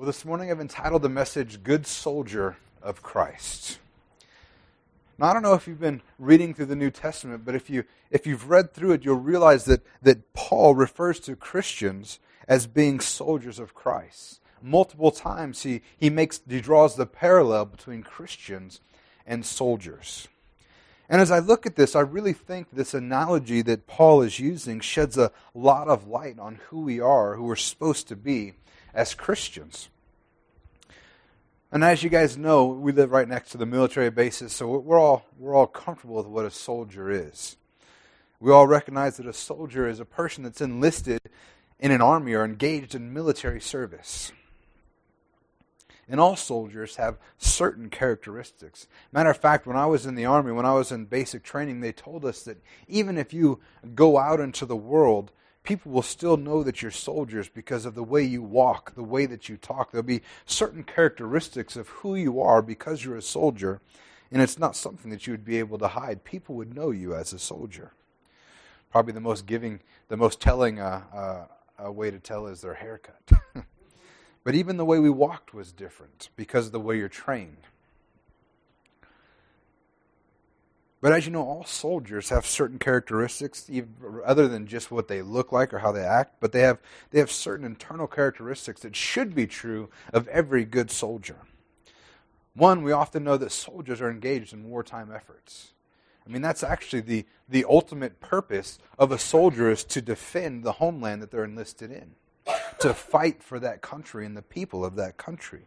Well, this morning I've entitled the message Good Soldier of Christ. Now, I don't know if you've been reading through the New Testament, but if, you, if you've read through it, you'll realize that, that Paul refers to Christians as being soldiers of Christ. Multiple times he, he, makes, he draws the parallel between Christians and soldiers. And as I look at this, I really think this analogy that Paul is using sheds a lot of light on who we are, who we're supposed to be as Christians. And as you guys know, we live right next to the military bases, so we're all, we're all comfortable with what a soldier is. We all recognize that a soldier is a person that's enlisted in an army or engaged in military service. And all soldiers have certain characteristics. Matter of fact, when I was in the Army, when I was in basic training, they told us that even if you go out into the world people will still know that you're soldiers because of the way you walk, the way that you talk. There'll be certain characteristics of who you are because you're a soldier, and it's not something that you would be able to hide. People would know you as a soldier. Probably the most giving, the most telling uh, uh, way to tell is their haircut. but even the way we walked was different because of the way you're trained. But as you know, all soldiers have certain characteristics, other than just what they look like or how they act, but they have, they have certain internal characteristics that should be true of every good soldier. One, we often know that soldiers are engaged in wartime efforts. I mean, that's actually the, the ultimate purpose of a soldier is to defend the homeland that they're enlisted in, to fight for that country and the people of that country.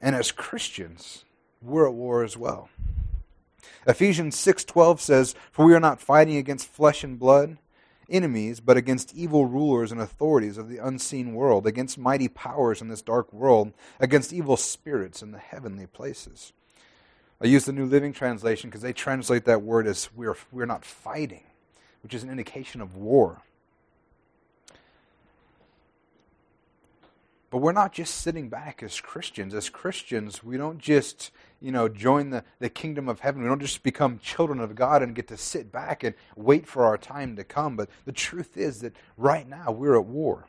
And as Christians, we're at war as well. Ephesians 6:12 says, "For we are not fighting against flesh and blood, enemies, but against evil rulers and authorities of the unseen world, against mighty powers in this dark world, against evil spirits in the heavenly places." I use the New Living Translation because they translate that word as we're, we're not fighting, which is an indication of war. But we're not just sitting back as Christians. As Christians, we don't just, you know, join the, the kingdom of heaven. We don't just become children of God and get to sit back and wait for our time to come. But the truth is that right now we're at war.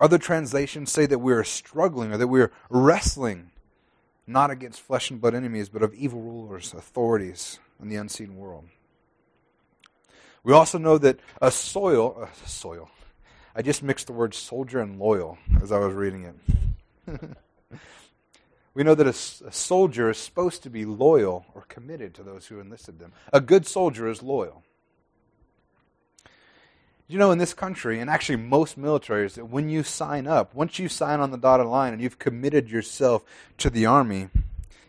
Other translations say that we're struggling or that we're wrestling not against flesh and blood enemies, but of evil rulers, authorities in the unseen world. We also know that a soil, a soil, I just mixed the words soldier and loyal as I was reading it. we know that a, a, soldier is supposed to be loyal or committed to those who enlisted them. A good soldier is loyal. You know, in this country, and actually most militaries, that when you sign up, once you sign on the dotted line and you've committed yourself to the army,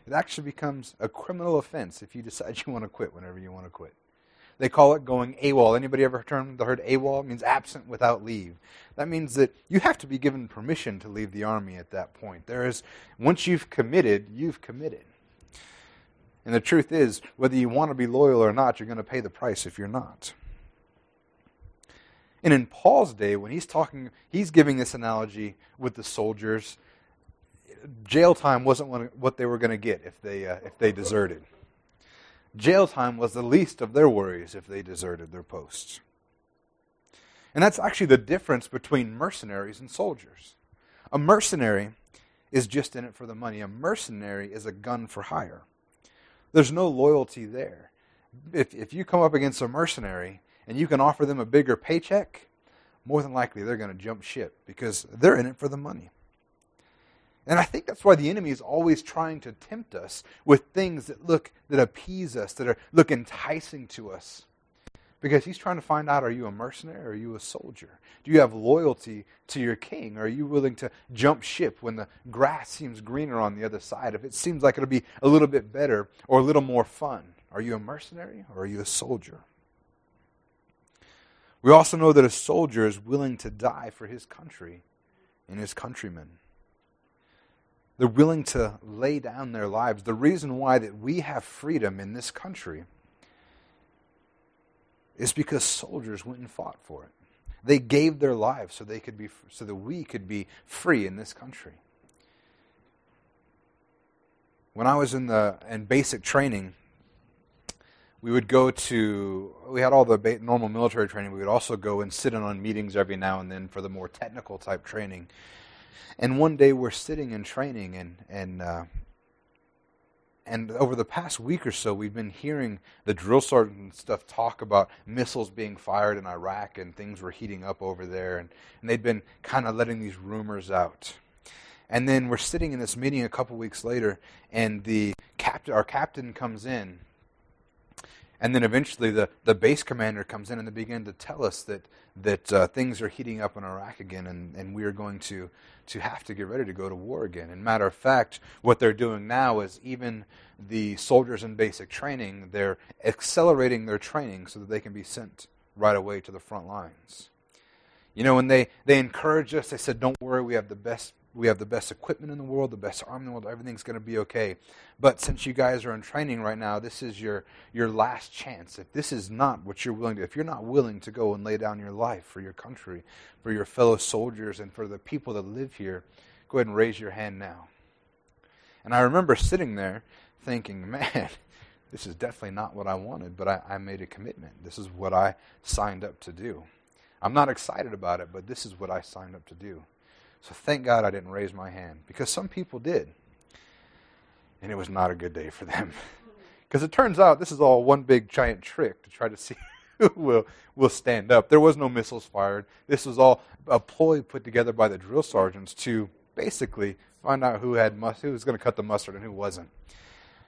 it actually becomes a criminal offense if you decide you want to quit whenever you want to quit. They call it going AWOL. Anybody ever heard, heard AWOL? It means absent without leave. That means that you have to be given permission to leave the army at that point. There is, once you've committed, you've committed. And the truth is, whether you want to be loyal or not, you're going to pay the price if you're not. And in Paul's day, when he's talking, he's giving this analogy with the soldiers. Jail time wasn't what they were going to get if they, uh, if they deserted. Jail time was the least of their worries if they deserted their posts. And that's actually the difference between mercenaries and soldiers. A mercenary is just in it for the money, a mercenary is a gun for hire. There's no loyalty there. If, if you come up against a mercenary and you can offer them a bigger paycheck, more than likely they're going to jump ship because they're in it for the money. And I think that's why the enemy is always trying to tempt us with things that look that appease us, that are look enticing to us. Because he's trying to find out are you a mercenary or are you a soldier? Do you have loyalty to your king? Are you willing to jump ship when the grass seems greener on the other side? If it seems like it'll be a little bit better or a little more fun, are you a mercenary or are you a soldier? We also know that a soldier is willing to die for his country and his countrymen. They're willing to lay down their lives. The reason why that we have freedom in this country is because soldiers went and fought for it. They gave their lives so they could be so that we could be free in this country. When I was in the in basic training, we would go to we had all the normal military training. We would also go and sit in on meetings every now and then for the more technical type training. And one day we're sitting in training, and and uh, and over the past week or so, we've been hearing the drill sergeant and stuff talk about missiles being fired in Iraq and things were heating up over there, and, and they'd been kind of letting these rumors out. And then we're sitting in this meeting a couple weeks later, and the captain, our captain comes in and then eventually the, the base commander comes in and they begin to tell us that, that uh, things are heating up in Iraq again and, and we are going to, to have to get ready to go to war again. And matter of fact, what they're doing now is even the soldiers in basic training, they're accelerating their training so that they can be sent right away to the front lines. You know, when they, they encouraged us, they said, Don't worry, we have the best we have the best equipment in the world, the best arm in the world, everything's going to be okay. But since you guys are in training right now, this is your, your last chance. If this is not what you're willing to, if you're not willing to go and lay down your life for your country, for your fellow soldiers, and for the people that live here, go ahead and raise your hand now. And I remember sitting there thinking, man, this is definitely not what I wanted, but I, I made a commitment. This is what I signed up to do. I'm not excited about it, but this is what I signed up to do. So thank God I didn't raise my hand because some people did. And it was not a good day for them. Because it turns out this is all one big giant trick to try to see who will, will stand up. There was no missiles fired. This was all a ploy put together by the drill sergeants to basically find out who had must, who was going to cut the mustard and who wasn't.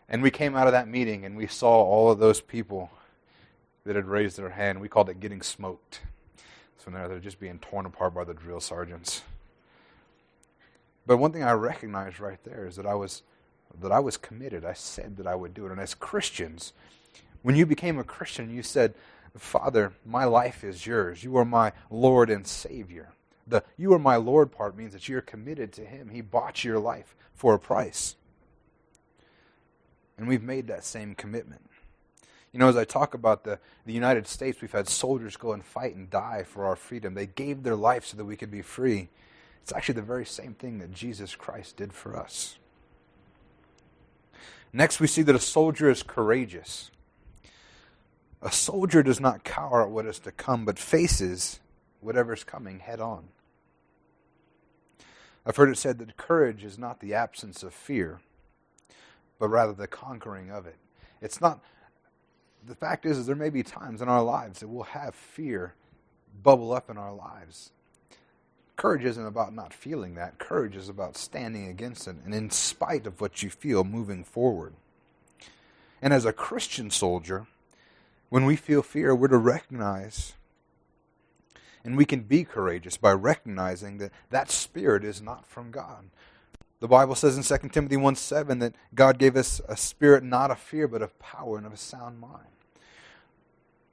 And we came out of that meeting and we saw all of those people that had raised their hand. We called it getting smoked. So now they're just being torn apart by the drill sergeants. But one thing I recognize right there is that I was that I was committed. I said that I would do it. And as Christians, when you became a Christian, you said, Father, my life is yours. You are my Lord and Savior. The you are my Lord part means that you're committed to Him. He bought your life for a price. And we've made that same commitment. You know, as I talk about the, the United States, we've had soldiers go and fight and die for our freedom. They gave their life so that we could be free. It's actually the very same thing that Jesus Christ did for us. Next, we see that a soldier is courageous. A soldier does not cower at what is to come, but faces whatever is coming head on. I've heard it said that courage is not the absence of fear, but rather the conquering of it. It's not, the fact is, is there may be times in our lives that we'll have fear bubble up in our lives. Courage isn't about not feeling that. Courage is about standing against it and, in spite of what you feel, moving forward. And as a Christian soldier, when we feel fear, we're to recognize and we can be courageous by recognizing that that spirit is not from God. The Bible says in 2 Timothy 1 7 that God gave us a spirit not of fear, but of power and of a sound mind.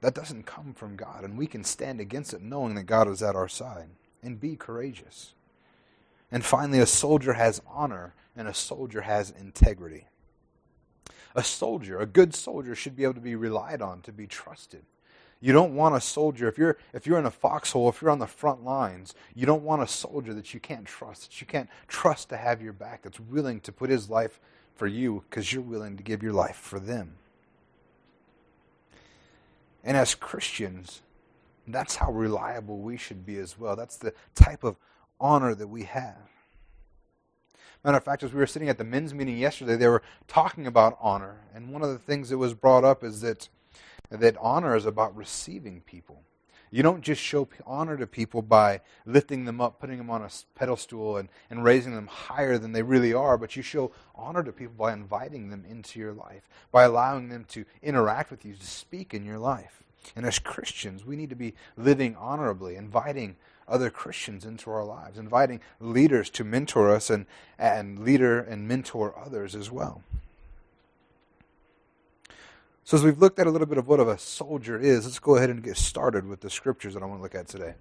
That doesn't come from God, and we can stand against it knowing that God is at our side and be courageous. And finally, a soldier has honor and a soldier has integrity. A soldier, a good soldier, should be able to be relied on, to be trusted. You don't want a soldier, if you're, if you're in a foxhole, if you're on the front lines, you don't want a soldier that you can't trust, that you can't trust to have your back, that's willing to put his life for you because you're willing to give your life for them. And as Christians, that's how reliable we should be as well. That's the type of honor that we have. Matter of fact, as we were sitting at the men's meeting yesterday, they were talking about honor, and one of the things that was brought up is that that honor is about receiving people. You don't just show honor to people by lifting them up, putting them on a pedestal, and, and raising them higher than they really are, but you show honor to people by inviting them into your life, by allowing them to interact with you, to speak in your life. And as Christians, we need to be living honorably, inviting other Christians into our lives, inviting leaders to mentor us and, and leader and mentor others as well. So, as we've looked at a little bit of what a soldier is, let's go ahead and get started with the scriptures that I want to look at today.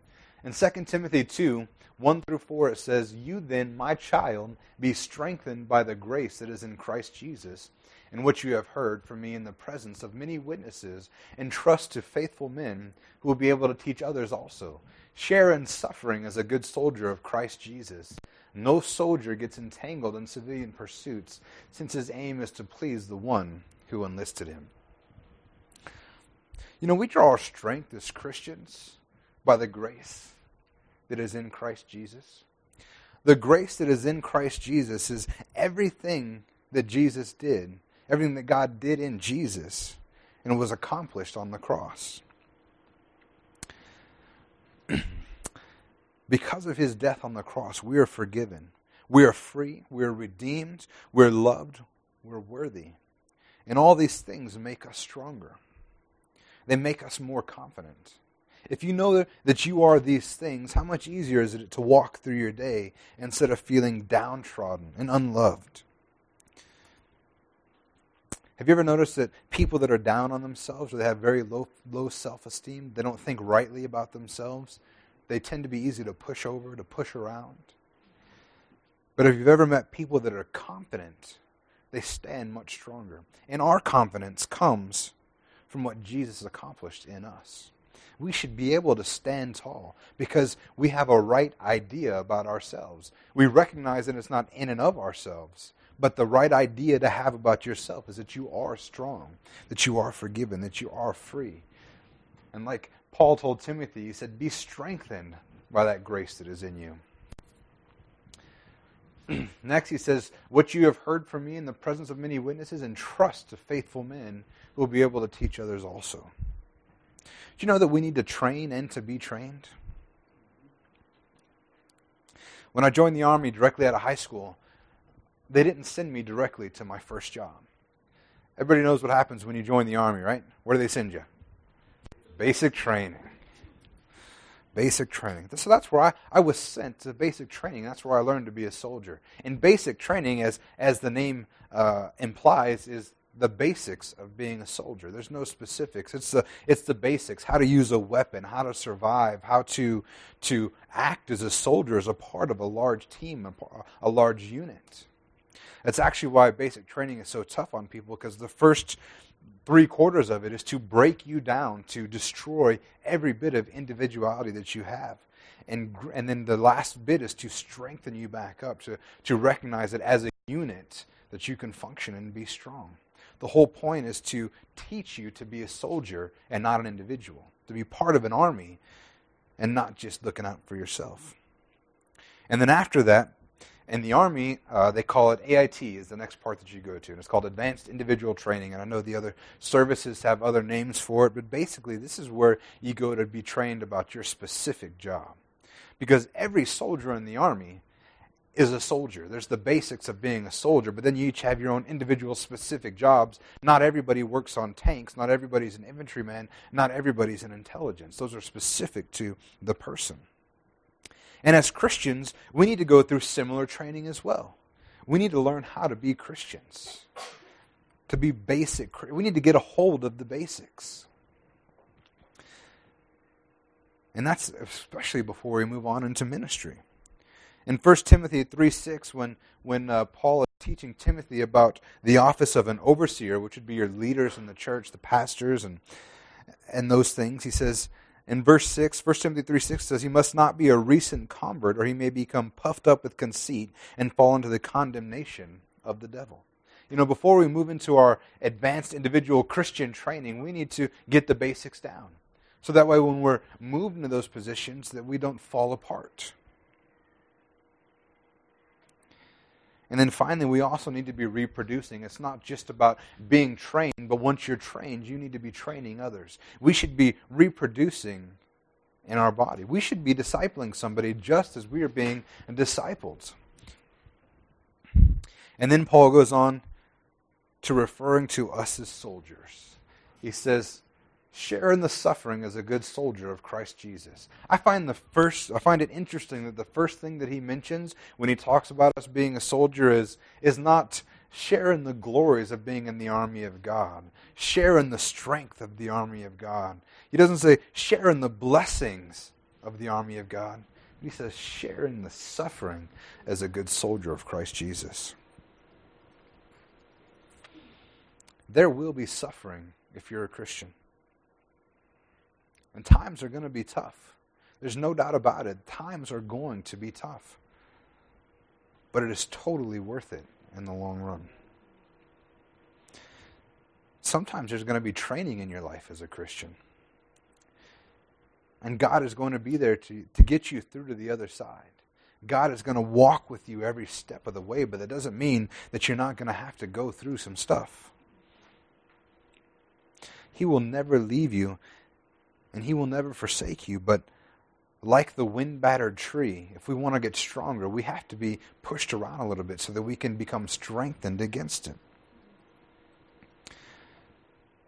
In 2 Timothy 2, 1 through 4, it says, You then, my child, be strengthened by the grace that is in Christ Jesus and what you have heard from me in the presence of many witnesses, and trust to faithful men who will be able to teach others also. Share in suffering as a good soldier of Christ Jesus. No soldier gets entangled in civilian pursuits, since his aim is to please the one who enlisted him. You know, we draw our strength as Christians by the grace that is in Christ Jesus. The grace that is in Christ Jesus is everything that Jesus did, everything that God did in Jesus, and was accomplished on the cross. because of his death on the cross, we are forgiven. We are free. We are redeemed. We're loved. We're worthy. And all these things make us stronger. They make us more confident. If you know that you are these things, how much easier is it to walk through your day instead of feeling downtrodden and unloved? Have you ever noticed that people that are down on themselves or they have very low, low self esteem, they don't think rightly about themselves, they tend to be easy to push over, to push around? But if you've ever met people that are confident, they stand much stronger. And our confidence comes from what Jesus accomplished in us. We should be able to stand tall because we have a right idea about ourselves. We recognize that it's not in and of ourselves, but the right idea to have about yourself is that you are strong, that you are forgiven, that you are free. And like Paul told Timothy, he said, Be strengthened by that grace that is in you. Next, he says, What you have heard from me in the presence of many witnesses, and trust to faithful men who will be able to teach others also. Do you know that we need to train and to be trained? When I joined the Army directly out of high school, they didn't send me directly to my first job. Everybody knows what happens when you join the Army, right? Where do they send you? Basic training basic training. So that's where I, I was sent to basic training. That's where I learned to be a soldier. And basic training, as, as the name uh, implies, is the basics of being a soldier. There's no specifics. It's the, it's the basics how to use a weapon, how to survive, how to, to act as a soldier as a part of a large team, a, a large unit. That's actually why basic training is so tough on people because the first three quarters of it is to break you down, to destroy every bit of individuality that you have. And, and then the last bit is to strengthen you back up, to, to recognize that as a unit that you can function and be strong. The whole point is to teach you to be a soldier and not an individual, to be part of an army and not just looking out for yourself. And then after that, in the Army, uh, they call it AIT, is the next part that you go to. And it's called Advanced Individual Training. And I know the other services have other names for it, but basically, this is where you go to be trained about your specific job. Because every soldier in the Army is a soldier. There's the basics of being a soldier, but then you each have your own individual specific jobs. Not everybody works on tanks. Not everybody's an infantryman. Not everybody's an intelligence. Those are specific to the person. And as Christians, we need to go through similar training as well. We need to learn how to be Christians, to be basic. We need to get a hold of the basics. And that's especially before we move on into ministry. In 1 Timothy 3 6, when, when uh, Paul is teaching Timothy about the office of an overseer, which would be your leaders in the church, the pastors, and, and those things, he says, in verse 6, 1 Timothy 3 6 says, He must not be a recent convert, or he may become puffed up with conceit and fall into the condemnation of the devil. You know, before we move into our advanced individual Christian training, we need to get the basics down. So that way, when we're moved into those positions, that we don't fall apart. And then finally, we also need to be reproducing. It's not just about being trained, but once you're trained, you need to be training others. We should be reproducing in our body. We should be discipling somebody just as we are being discipled. And then Paul goes on to referring to us as soldiers. He says, share in the suffering as a good soldier of Christ Jesus. I find the first I find it interesting that the first thing that he mentions when he talks about us being a soldier is is not share in the glories of being in the army of God. Share in the strength of the army of God. He doesn't say share in the blessings of the army of God. He says share in the suffering as a good soldier of Christ Jesus. There will be suffering if you're a Christian. And times are going to be tough. There's no doubt about it. Times are going to be tough. But it is totally worth it in the long run. Sometimes there's going to be training in your life as a Christian. And God is going to be there to, to get you through to the other side. God is going to walk with you every step of the way, but that doesn't mean that you're not going to have to go through some stuff. He will never leave you, and He will never forsake you, but like the wind battered tree, if we want to get stronger, we have to be pushed around a little bit so that we can become strengthened against it.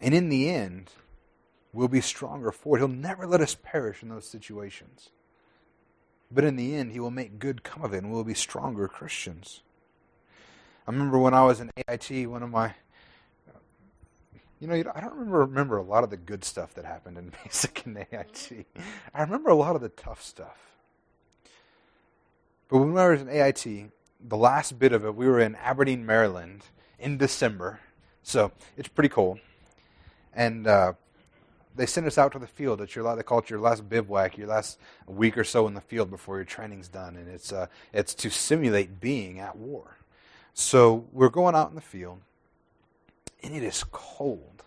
And in the end, we'll be stronger for it. He'll never let us perish in those situations. But in the end, He will make good come of it, and we'll be stronger Christians. I remember when I was in AIT, one of my you know, I don't remember remember a lot of the good stuff that happened in basic and AIT. I remember a lot of the tough stuff. But when I was in AIT, the last bit of it, we were in Aberdeen, Maryland, in December, so it's pretty cold. And uh, they sent us out to the field. It's your they call it your last bivouac, your last week or so in the field before your training's done, and it's uh, it's to simulate being at war. So we're going out in the field, and it is cold.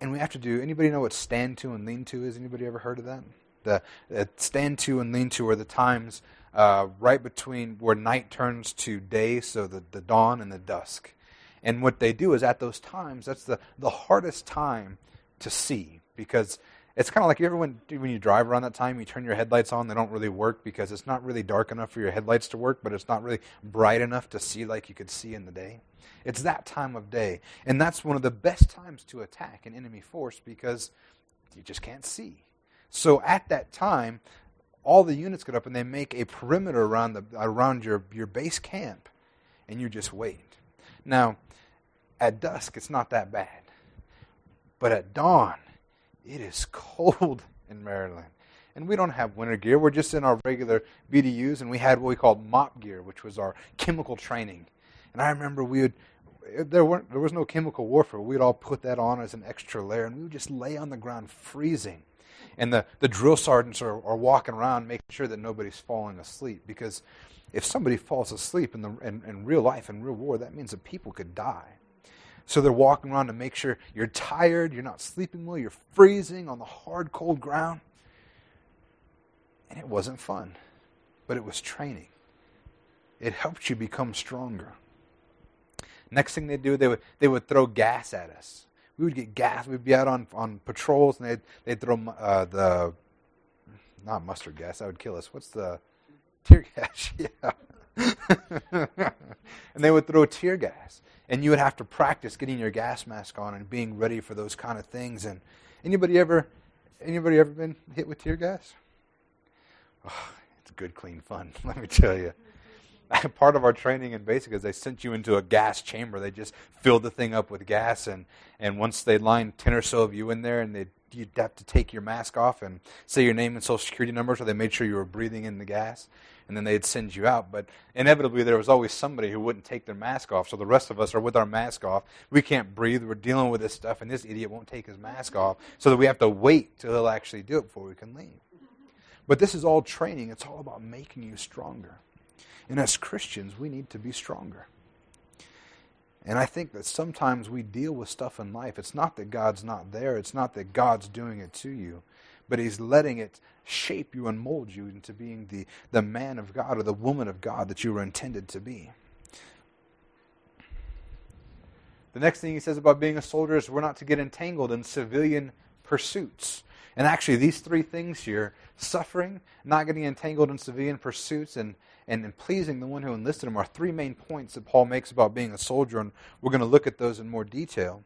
And we have to do. Anybody know what stand to and lean to is? Anybody ever heard of that? The, the stand to and lean to are the times uh, right between where night turns to day, so the, the dawn and the dusk. And what they do is at those times, that's the, the hardest time to see because it's kind of like you ever when, when you drive around that time, you turn your headlights on, they don't really work because it's not really dark enough for your headlights to work, but it's not really bright enough to see like you could see in the day. It's that time of day. And that's one of the best times to attack an enemy force because you just can't see. So at that time, all the units get up and they make a perimeter around, the, around your, your base camp, and you just wait. Now, at dusk, it's not that bad. But at dawn, it is cold in Maryland. And we don't have winter gear. We're just in our regular BDUs, and we had what we called MOPP gear, which was our chemical training. And I remember we would, there, weren't, there was no chemical warfare. We'd all put that on as an extra layer, and we would just lay on the ground freezing. And the, the drill sergeants are, are walking around making sure that nobody's falling asleep. Because if somebody falls asleep in, the, in, in real life, in real war, that means that people could die. So they're walking around to make sure you're tired, you're not sleeping well, you're freezing on the hard, cold ground. And it wasn't fun, but it was training. It helped you become stronger. Next thing they do, they would, they would throw gas at us. We would get gas. We'd be out on, on patrols, and they'd, they'd throw uh, the, not mustard gas, that would kill us. What's the, tear gas? yeah. and they would throw tear gas and you would have to practice getting your gas mask on and being ready for those kind of things. And anybody ever, anybody ever been hit with tear gas? Oh, it's good, clean fun. Let me tell you. Part of our training in basic is they sent you into a gas chamber. They just filled the thing up with gas, and and once they lined ten or so of you in there, and they you'd have to take your mask off and say your name and social security number, so they made sure you were breathing in the gas and then they'd send you out. But inevitably, there was always somebody who wouldn't take their mask off. So the rest of us are with our mask off. We can't breathe. We're dealing with this stuff, and this idiot won't take his mask mm-hmm. off. So that we have to wait till he'll actually do it before we can leave. But this is all training. It's all about making you stronger. And as Christians, we need to be stronger. And I think that sometimes we deal with stuff in life. It's not that God's not there, it's not that God's doing it to you, but He's letting it shape you and mold you into being the, the man of God or the woman of God that you were intended to be. The next thing he says about being a soldier is we're not to get entangled in civilian pursuits. And actually, these three things here suffering, not getting entangled in civilian pursuits, and, and, pleasing the one who enlisted him are three main points that Paul makes about being a soldier, and we're going to look at those in more detail.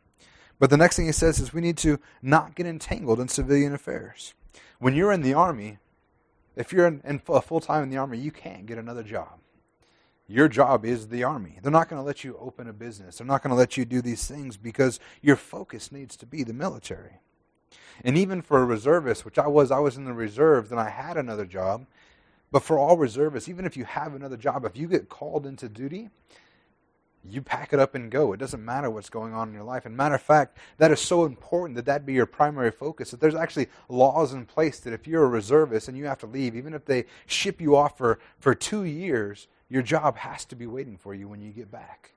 But the next thing he says is we need to not get entangled in civilian affairs. When you're in the army, if you're in, in full time in the army, you can't get another job. Your job is the army. They're not going to let you open a business. They're not going to let you do these things because your focus needs to be the military. And even for a reservist, which I was, I was in the reserves and I had another job. But for all reservists, even if you have another job, if you get called into duty, you pack it up and go. It doesn't matter what's going on in your life. And matter of fact, that is so important that that be your primary focus. That there's actually laws in place that if you're a reservist and you have to leave, even if they ship you off for, for two years, your job has to be waiting for you when you get back.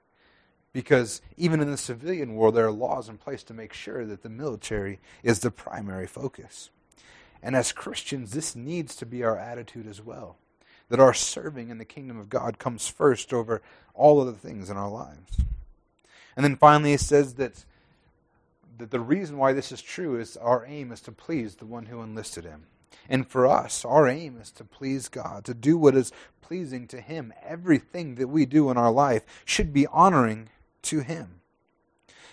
Because even in the civilian world, there are laws in place to make sure that the military is the primary focus. And as Christians, this needs to be our attitude as well. That our serving in the kingdom of God comes first over all other things in our lives. And then finally, it says that, that the reason why this is true is our aim is to please the one who enlisted him. And for us, our aim is to please God, to do what is pleasing to Him. Everything that we do in our life should be honoring to Him.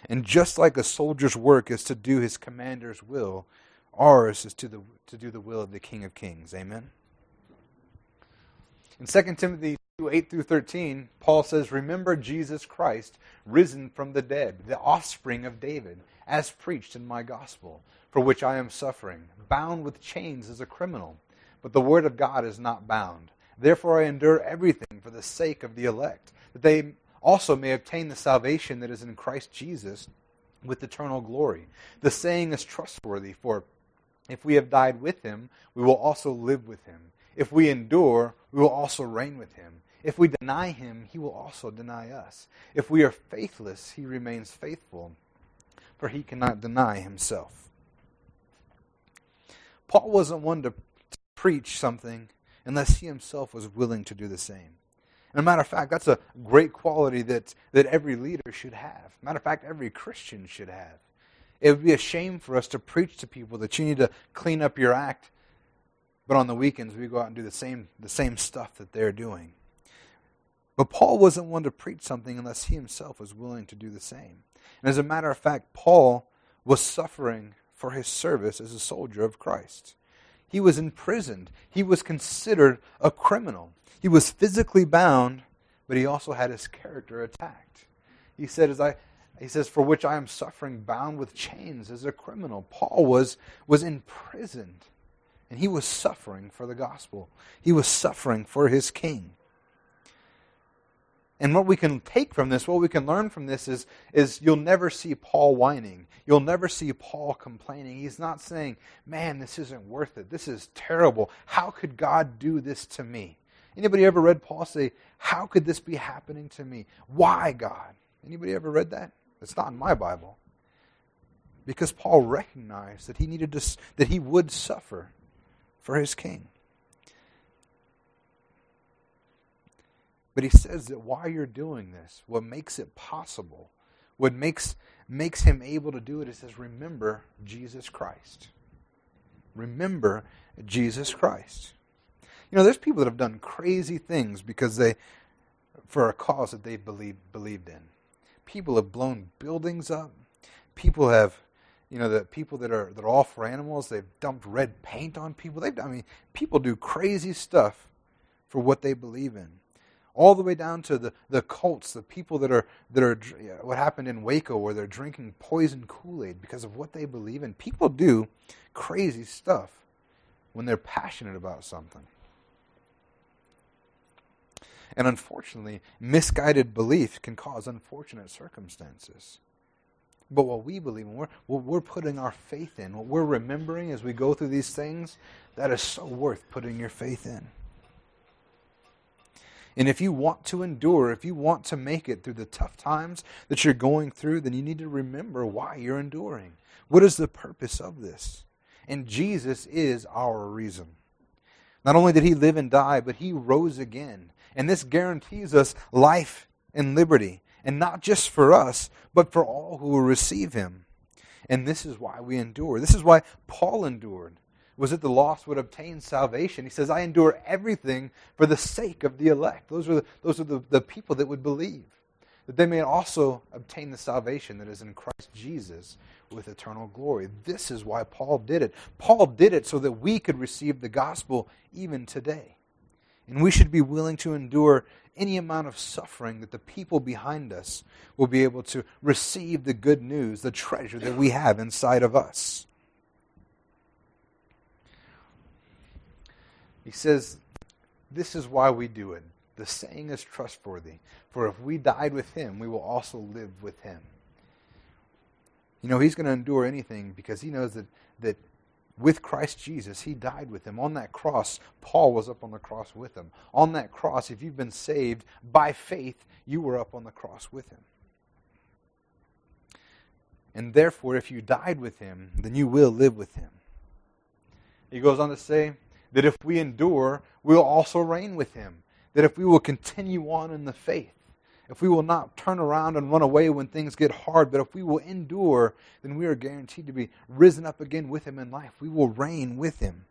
And just like a soldier's work is to do his commander's will, ours is to, the, to do the will of the King of Kings. Amen? In 2 Timothy 2 8 through 13, Paul says, Remember Jesus Christ, risen from the dead, the offspring of David, as preached in my gospel, for which I am suffering, bound with chains as a criminal. But the word of God is not bound. Therefore I endure everything for the sake of the elect, that they also may obtain the salvation that is in Christ Jesus with eternal glory. The saying is trustworthy, for if we have died with him, we will also live with him. If we endure, we will also reign with him. If we deny him, he will also deny us. If we are faithless, he remains faithful, for he cannot deny himself. Paul wasn't one to preach something unless he himself was willing to do the same. And a matter of fact, that's a great quality that, that every leader should have. Matter of fact, every Christian should have. It would be a shame for us to preach to people that you need to clean up your act, but on the weekends we go out and do the same, the same stuff that they're doing. But Paul wasn't one to preach something unless he himself was willing to do the same. And as a matter of fact, Paul was suffering for his service as a soldier of Christ. He was imprisoned. He was considered a criminal. He was physically bound, but he also had his character attacked. He said, as I, he says, for which I am suffering, bound with chains as a criminal. Paul was, was imprisoned, and he was suffering for the gospel. He was suffering for his king. And what we can take from this, what we can learn from this is, is you'll never see Paul whining. You'll never see Paul complaining. He's not saying, man, this isn't worth it. This is terrible. How could God do this to me? Anybody ever read Paul say, How could this be happening to me? Why, God? Anybody ever read that? It's not in my Bible. Because Paul recognized that he needed to, that he would suffer for his king. But he says that while you're doing this, what makes it possible, what makes makes him able to do it, says, remember Jesus Christ. Remember Jesus Christ. You know, there's people that have done crazy things because they, for a cause that they believed believed in. People have blown buildings up. People have, you know, the people that are that are all for animals. They've dumped red paint on people. They've, I mean, people do crazy stuff for what they believe in. All the way down to the, the cults, the people that are that are what happened in Waco, where they're drinking poison Kool Aid because of what they believe in. People do crazy stuff when they're passionate about something. And unfortunately, misguided belief can cause unfortunate circumstances. But what we believe in, what we're putting our faith in, what we're remembering as we go through these things, that is so worth putting your faith in. And if you want to endure, if you want to make it through the tough times that you're going through, then you need to remember why you're enduring. What is the purpose of this? And Jesus is our reason. Not only did he live and die, but he rose again. And this guarantees us life and liberty. And not just for us, but for all who will receive him. And this is why we endure. This is why Paul endured. Was that the lost would obtain salvation? He says, I endure everything for the sake of the elect. Those are the, those are the, the people that would believe. That they may also obtain the salvation that is in Christ Jesus with eternal glory. This is why Paul did it. Paul did it so that we could receive the gospel even today. And we should be willing to endure any amount of suffering that the people behind us will be able to receive the good news, the treasure that we have inside of us. He says, This is why we do it. The saying is trustworthy. For if we died with him, we will also live with him. You know, he's going to endure anything because he knows that, that with Christ Jesus. He died with him. On that cross, Paul was up on the cross with him. On that cross, if you've been saved by faith, you were up on the cross with him. And therefore, if you died with him, then you will live with him. He goes on to say that if we endure, we'll also reign with him. That if we will continue on in the faith, if we will not turn around and run away when things get hard, but if we will endure, then we are guaranteed to be risen up again with him in life. We will reign with him.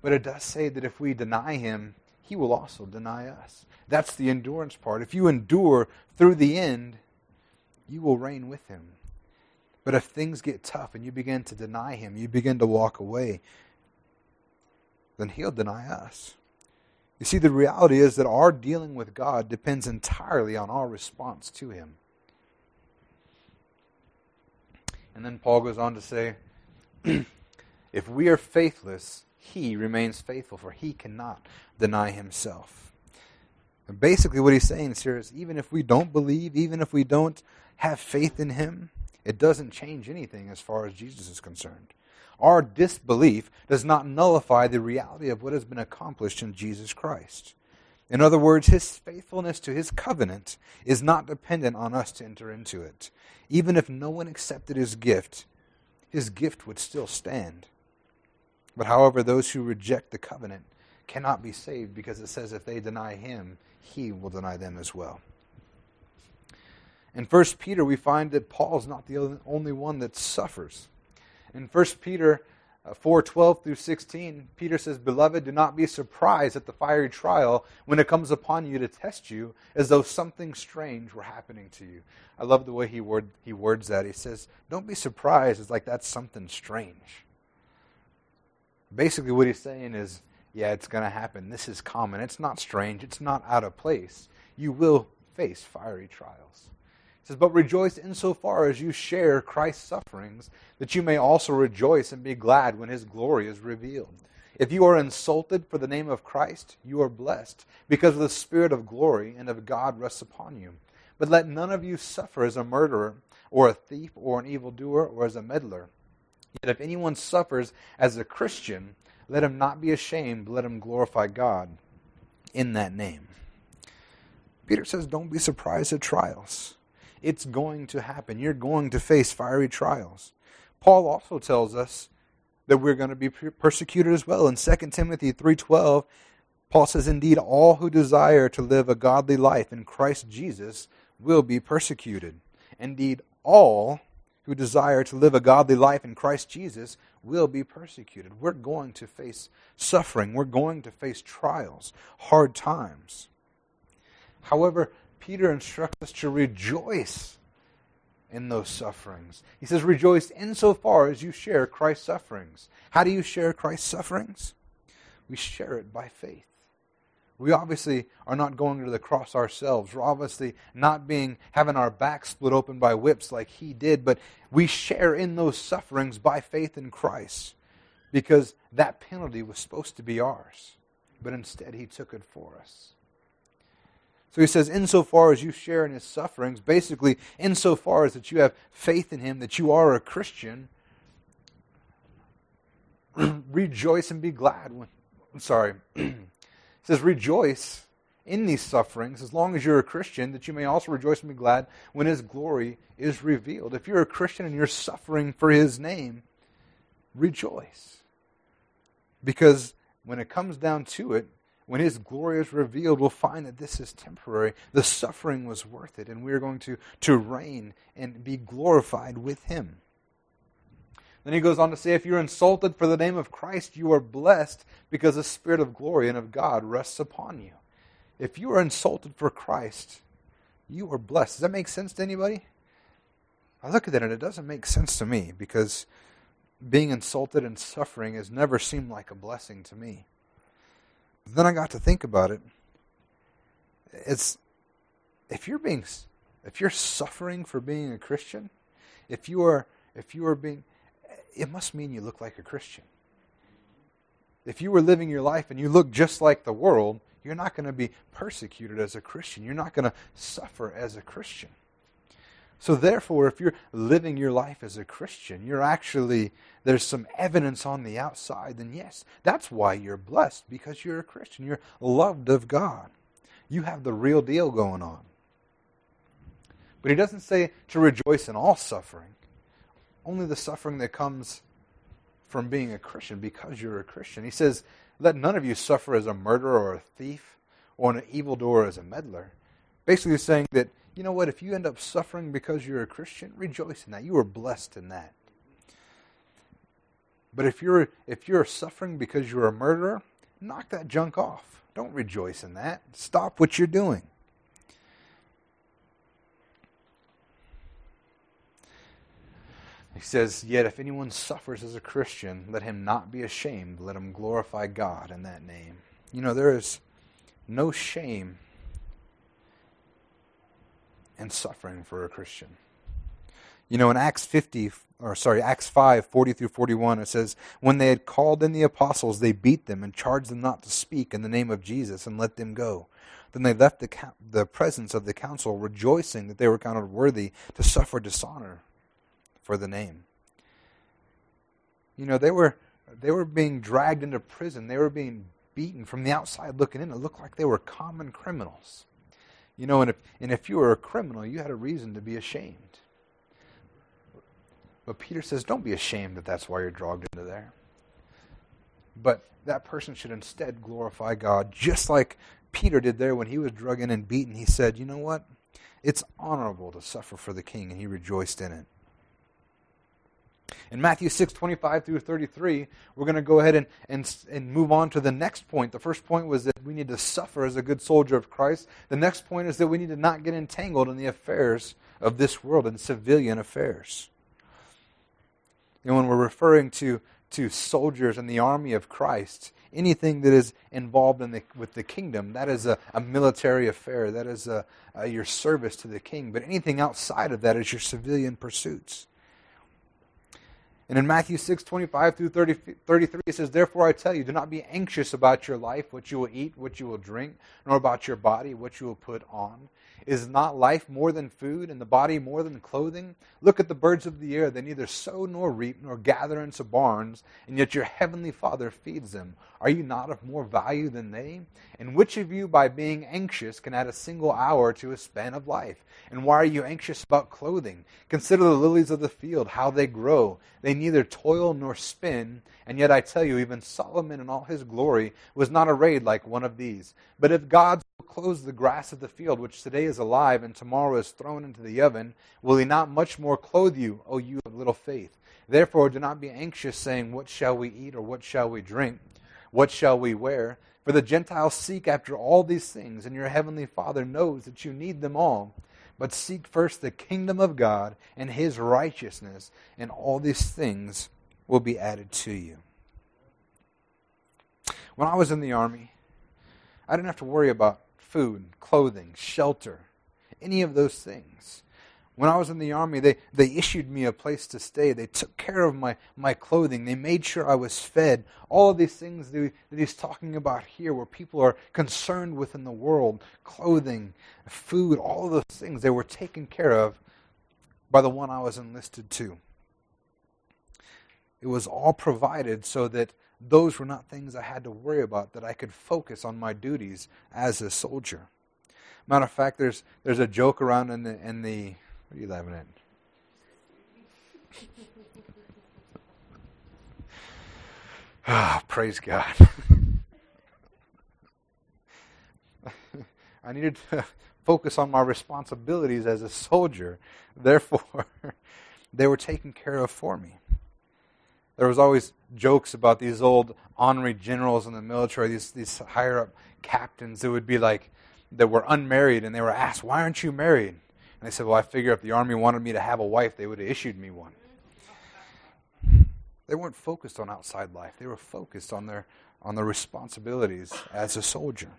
But it does say that if we deny him, he will also deny us. That's the endurance part. If you endure through the end, you will reign with him. But if things get tough and you begin to deny him, you begin to walk away, then he'll deny us. You see, the reality is that our dealing with God depends entirely on our response to him. And then Paul goes on to say, if we are faithless, he remains faithful, for he cannot deny himself. And basically, what he's saying here is even if we don't believe, even if we don't have faith in him, it doesn't change anything as far as Jesus is concerned. Our disbelief does not nullify the reality of what has been accomplished in Jesus Christ. In other words, his faithfulness to his covenant is not dependent on us to enter into it. Even if no one accepted his gift, his gift would still stand. But however, those who reject the covenant cannot be saved because it says if they deny him, he will deny them as well. In 1 Peter, we find that Paul is not the only one that suffers. In 1 Peter uh, 4:12 through 16, Peter says, Beloved, do not be surprised at the fiery trial when it comes upon you to test you, as though something strange were happening to you. I love the way he, word, he words that. He says, Don't be surprised. It's like that's something strange basically what he's saying is, yeah, it's going to happen. This is common. It's not strange. It's not out of place. You will face fiery trials. Says, But rejoice insofar as you share Christ's sufferings, that you may also rejoice and be glad when his glory is revealed. If you are insulted for the name of Christ, you are blessed, because the Spirit of glory and of God rests upon you. But let none of you suffer as a murderer, or a thief, or an evildoer, or as a meddler. Yet if anyone suffers as a Christian, let him not be ashamed, but let him glorify God in that name. Peter says, Don't be surprised at trials. It's going to happen. You're going to face fiery trials. Paul also tells us that we're going to be persecuted as well. In 2 Timothy 3:12, Paul says, "Indeed, all who desire to live a godly life in Christ Jesus will be persecuted. Indeed, all who desire to live a godly life in Christ Jesus will be persecuted. We're going to face suffering. We're going to face trials, hard times. However, Peter instructs us to rejoice in those sufferings. He says, Rejoice insofar as you share Christ's sufferings. How do you share Christ's sufferings? We share it by faith. We obviously are not going to the cross ourselves. We're obviously not being having our back split open by whips like he did, but we share in those sufferings by faith in Christ because that penalty was supposed to be ours, but instead he took it for us. So he says, insofar as you share in his sufferings, basically, insofar as that you have faith in him, that you are a Christian, rejoice and be glad when. I'm sorry. He says, Rejoice in these sufferings as long as you're a Christian, that you may also rejoice and be glad when his glory is revealed. If you're a Christian and you're suffering for his name, rejoice. Because when it comes down to it, when his glory is revealed, we'll find that this is temporary. The suffering was worth it, and we are going to, to reign and be glorified with him. Then he goes on to say, If you're insulted for the name of Christ, you are blessed because the Spirit of glory and of God rests upon you. If you are insulted for Christ, you are blessed. Does that make sense to anybody? I look at that and it doesn't make sense to me because being insulted and suffering has never seemed like a blessing to me. Then I got to think about it. It's if you're being if you're suffering for being a Christian, if you are if you are being it must mean you look like a Christian. If you were living your life and you look just like the world, you're not going to be persecuted as a Christian. You're not going to suffer as a Christian. So, therefore, if you're living your life as a Christian, you're actually, there's some evidence on the outside, then yes, that's why you're blessed, because you're a Christian. You're loved of God. You have the real deal going on. But he doesn't say to rejoice in all suffering only the suffering that comes from being a Christian because you're a Christian. He says, Let none of you suffer as a murderer or a thief or an evildoer as a meddler. Basically, saying that, you know what, if you end up suffering because you're a Christian, rejoice in that. You are blessed in that. But if you're if you're suffering because you're a murderer, knock that junk off. Don't rejoice in that. Stop what you're doing. He says, Yet if anyone suffers as a Christian, let him not be ashamed. Let him glorify God in that name. You know, there is no shame in suffering for a Christian. You know, in Acts 50, or sorry, Acts 5, 40 through 41, it says, When they had called in the apostles, they beat them and charged them not to speak in the name of Jesus and let them go. Then they left the, the presence of the council, rejoicing that they were counted worthy to suffer dishonor for the name. You know, they were they were being dragged into prison. They were being beaten from the outside looking in. It looked like they were common criminals. You know, and if and if you were a criminal, you had a reason to be ashamed. But Peter says, don't be ashamed that that's why you're dragged into there. But that person should instead glorify God, just like Peter did there when he was drugged in and beaten. He said, you know what? It's honorable to suffer for the king, and he rejoiced in it. In Matthew 6, 25 through 33, we're going to go ahead and, and, and move on to the next point. The first point was that we need to suffer as a good soldier of Christ. The next point is that we need to not get entangled in the affairs of this world, in civilian affairs. Know, when we're referring to, to soldiers in the army of Christ, anything that is involved in the, with the kingdom, that is a, a military affair. That is a, a, your service to the king. But anything outside of that is your civilian pursuits. And in Matthew 6, 25 through 30, 33, it says, Therefore I tell you, do not be anxious about your life, what you will eat, what you will drink, nor about your body, what you will put on. Is not life more than food, and the body more than clothing? Look at the birds of the air. They neither sow nor reap, nor gather into barns, and yet your heavenly Father feeds them. Are you not of more value than they? And which of you, by being anxious, can add a single hour to a span of life? And why are you anxious about clothing? Consider the lilies of the field, how they grow. They neither toil nor spin. And yet I tell you, even Solomon in all his glory was not arrayed like one of these. But if God clothes the grass of the field, which today is alive and tomorrow is thrown into the oven, will he not much more clothe you, O you of little faith? Therefore do not be anxious, saying, What shall we eat, or what shall we drink? What shall we wear? For the Gentiles seek after all these things, and your heavenly Father knows that you need them all. But seek first the kingdom of God and his righteousness, and all these things will be added to you. When I was in the army, I didn't have to worry about food, clothing, shelter, any of those things. When I was in the army, they, they issued me a place to stay. They took care of my, my clothing. They made sure I was fed. All of these things that he's talking about here, where people are concerned with in the world clothing, food, all of those things, they were taken care of by the one I was enlisted to. It was all provided so that those were not things I had to worry about, that I could focus on my duties as a soldier. Matter of fact, there's, there's a joke around in the, in the what are you laughing at? Ah, praise God. I needed to focus on my responsibilities as a soldier. Therefore, they were taken care of for me. There was always jokes about these old honorary generals in the military, these, these higher up captains that would be like, that were unmarried, and they were asked, Why aren't you married? And they said, Well, I figure if the army wanted me to have a wife, they would have issued me one. They weren't focused on outside life. They were focused on their on their responsibilities as a soldier.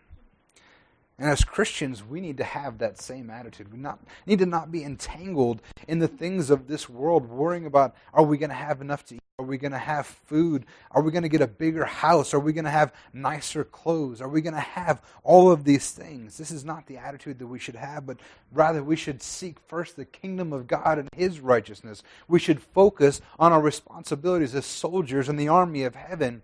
And as Christians, we need to have that same attitude. We not, need to not be entangled in the things of this world, worrying about are we going to have enough to eat? Are we going to have food? Are we going to get a bigger house? Are we going to have nicer clothes? Are we going to have all of these things? This is not the attitude that we should have, but rather we should seek first the kingdom of God and His righteousness. We should focus on our responsibilities as soldiers in the army of heaven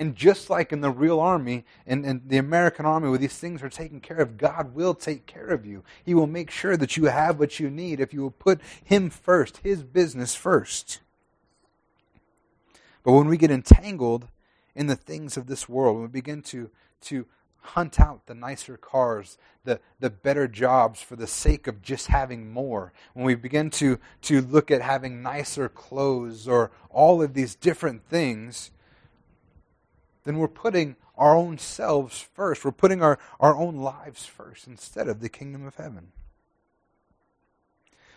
and just like in the real army and, and the American army, where these things are taken care of, God will take care of you. He will make sure that you have what you need if you will put Him first, His business first. But when we get entangled in the things of this world, when we begin to, to hunt out the nicer cars, the, the better jobs for the sake of just having more, when we begin to, to look at having nicer clothes or all of these different things, then we're putting our own selves first. We're putting our, our own lives first instead of the kingdom of heaven.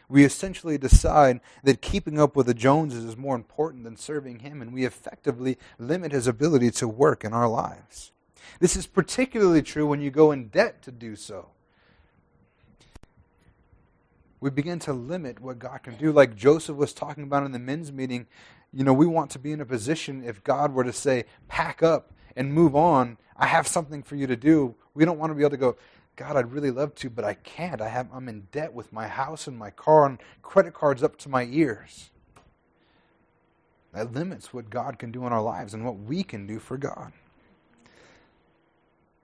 We essentially decide that keeping up with the Joneses is more important than serving Him, and we effectively limit His ability to work in our lives. This is particularly true when you go in debt to do so. We begin to limit what God can do, like Joseph was talking about in the men's meeting. You know, we want to be in a position if God were to say, pack up and move on, I have something for you to do. We don't want to be able to go, God, I'd really love to, but I can't. I have, I'm in debt with my house and my car and credit cards up to my ears. That limits what God can do in our lives and what we can do for God.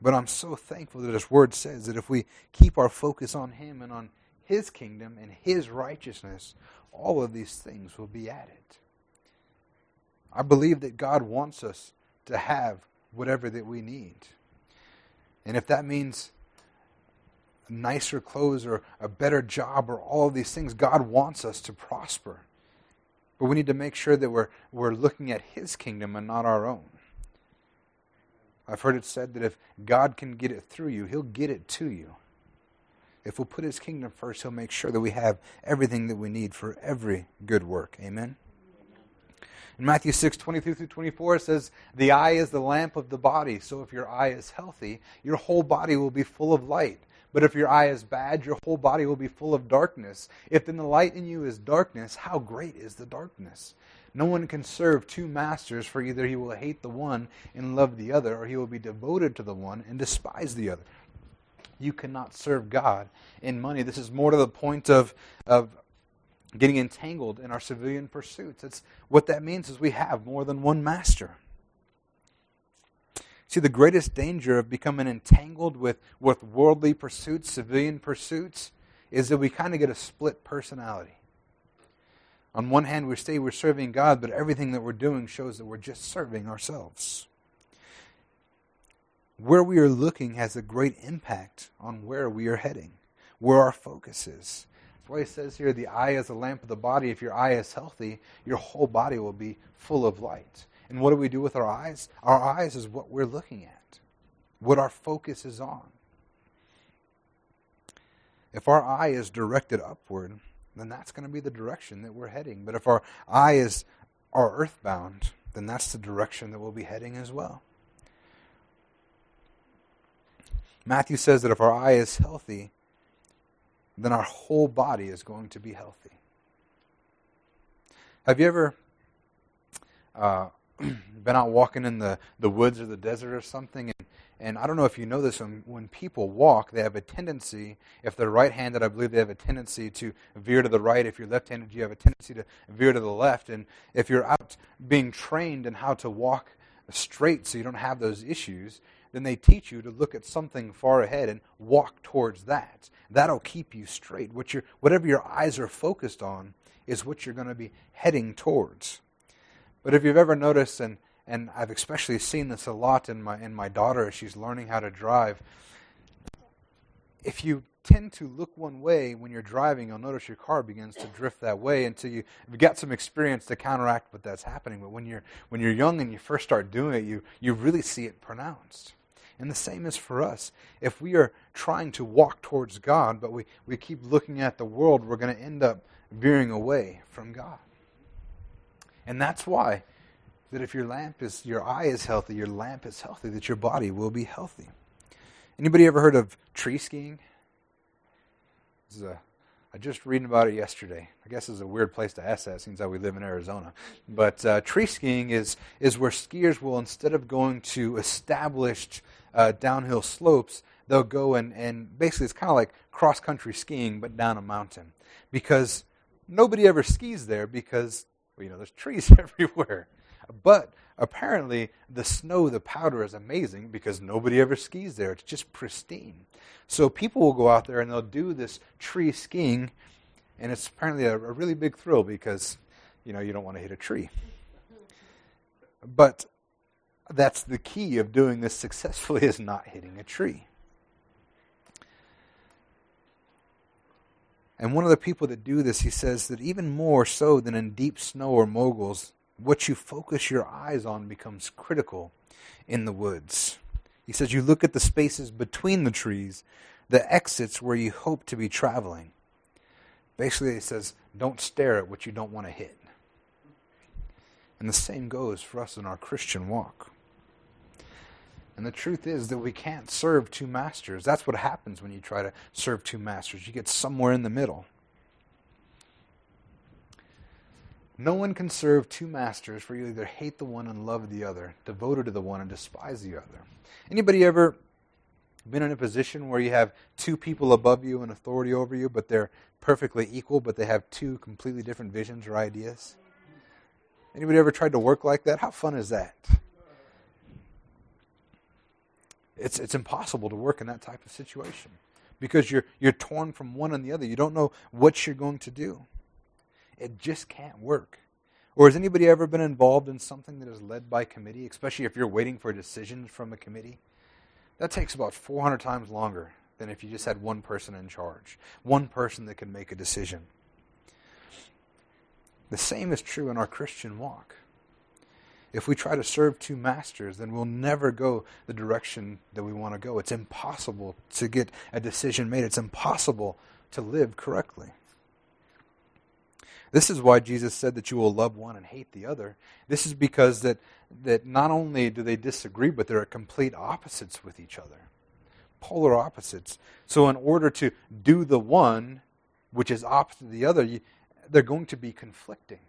But I'm so thankful that His Word says that if we keep our focus on Him and on His kingdom and His righteousness, all of these things will be added. I believe that God wants us to have whatever that we need. And if that means nicer clothes or a better job or all of these things, God wants us to prosper. But we need to make sure that we're, we're looking at His kingdom and not our own. I've heard it said that if God can get it through you, He'll get it to you. If we'll put His kingdom first, He'll make sure that we have everything that we need for every good work. Amen? In Matthew 6, 23 through 24, it says, The eye is the lamp of the body. So if your eye is healthy, your whole body will be full of light. But if your eye is bad, your whole body will be full of darkness. If then the light in you is darkness, how great is the darkness? No one can serve two masters, for either he will hate the one and love the other, or he will be devoted to the one and despise the other. You cannot serve God in money. This is more to the point of, of getting entangled in our civilian pursuits. It's, what that means is we have more than one master. See, the greatest danger of becoming entangled with, with worldly pursuits, civilian pursuits, is that we kind of get a split personality. On one hand, we say we're serving God, but everything that we're doing shows that we're just serving ourselves. Where we are looking has a great impact on where we are heading, where our focus is why he says here, the eye is the lamp of the body. If your eye is healthy, your whole body will be full of light. And what do we do with our eyes? Our eyes is what we're looking at, what our focus is on. If our eye is directed upward, then that's going to be the direction that we're heading. But if our eye is are earthbound, then that's the direction that we'll be heading as well. Matthew says that if our eye is healthy, then our whole body is going to be healthy. Have you ever uh, been out walking in the, the woods or the desert or something? And, and I don't know if you know this, when, when people walk, they have a tendency, if they're right handed, I believe they have a tendency to veer to the right. If you're left handed, you have a tendency to veer to the left. And if you're out being trained in how to walk straight so you don't have those issues, then they teach you to look at something far ahead and walk towards that. That'll keep you straight. What whatever your eyes are focused on is what you're going to be heading towards. But if you've ever noticed, and, and I've especially seen this a lot in my, in my daughter as she's learning how to drive, if you tend to look one way when you're driving, you'll notice your car begins to drift that way until you, have got some experience to counteract what that's happening. But when you're, when you're young and you first start doing it, you, you really see it pronounced. And the same is for us. If we are trying to walk towards God, but we, we keep looking at the world, we're going to end up veering away from God. And that's why that if your lamp is your eye is healthy, your lamp is healthy, that your body will be healthy. Anybody ever heard of tree skiing? This is a I just reading about it yesterday. I guess it's a weird place to ask that, since how we live in Arizona. But uh, tree skiing is is where skiers will instead of going to established uh, downhill slopes, they'll go and, and basically it's kind of like cross country skiing, but down a mountain. Because nobody ever skis there because, well, you know, there's trees everywhere. But apparently, the snow, the powder is amazing because nobody ever skis there. It's just pristine. So people will go out there and they'll do this tree skiing, and it's apparently a, a really big thrill because, you know, you don't want to hit a tree. But that's the key of doing this successfully is not hitting a tree. And one of the people that do this, he says that even more so than in deep snow or moguls, what you focus your eyes on becomes critical in the woods. He says you look at the spaces between the trees, the exits where you hope to be traveling. Basically, he says, don't stare at what you don't want to hit. And the same goes for us in our Christian walk. And the truth is that we can't serve two masters. That's what happens when you try to serve two masters. You get somewhere in the middle. No one can serve two masters, for you either hate the one and love the other, devoted to the one and despise the other. Anybody ever been in a position where you have two people above you and authority over you, but they're perfectly equal, but they have two completely different visions or ideas? Anybody ever tried to work like that? How fun is that? It's, it's impossible to work in that type of situation because you're, you're torn from one and the other. You don't know what you're going to do. It just can't work. Or has anybody ever been involved in something that is led by committee, especially if you're waiting for decisions from a committee? That takes about 400 times longer than if you just had one person in charge, one person that can make a decision. The same is true in our Christian walk if we try to serve two masters, then we'll never go the direction that we want to go. It's impossible to get a decision made, it's impossible to live correctly. This is why Jesus said that you will love one and hate the other. This is because that, that not only do they disagree, but they're complete opposites with each other. Polar opposites. So, in order to do the one, which is opposite of the other, you, they're going to be conflicting.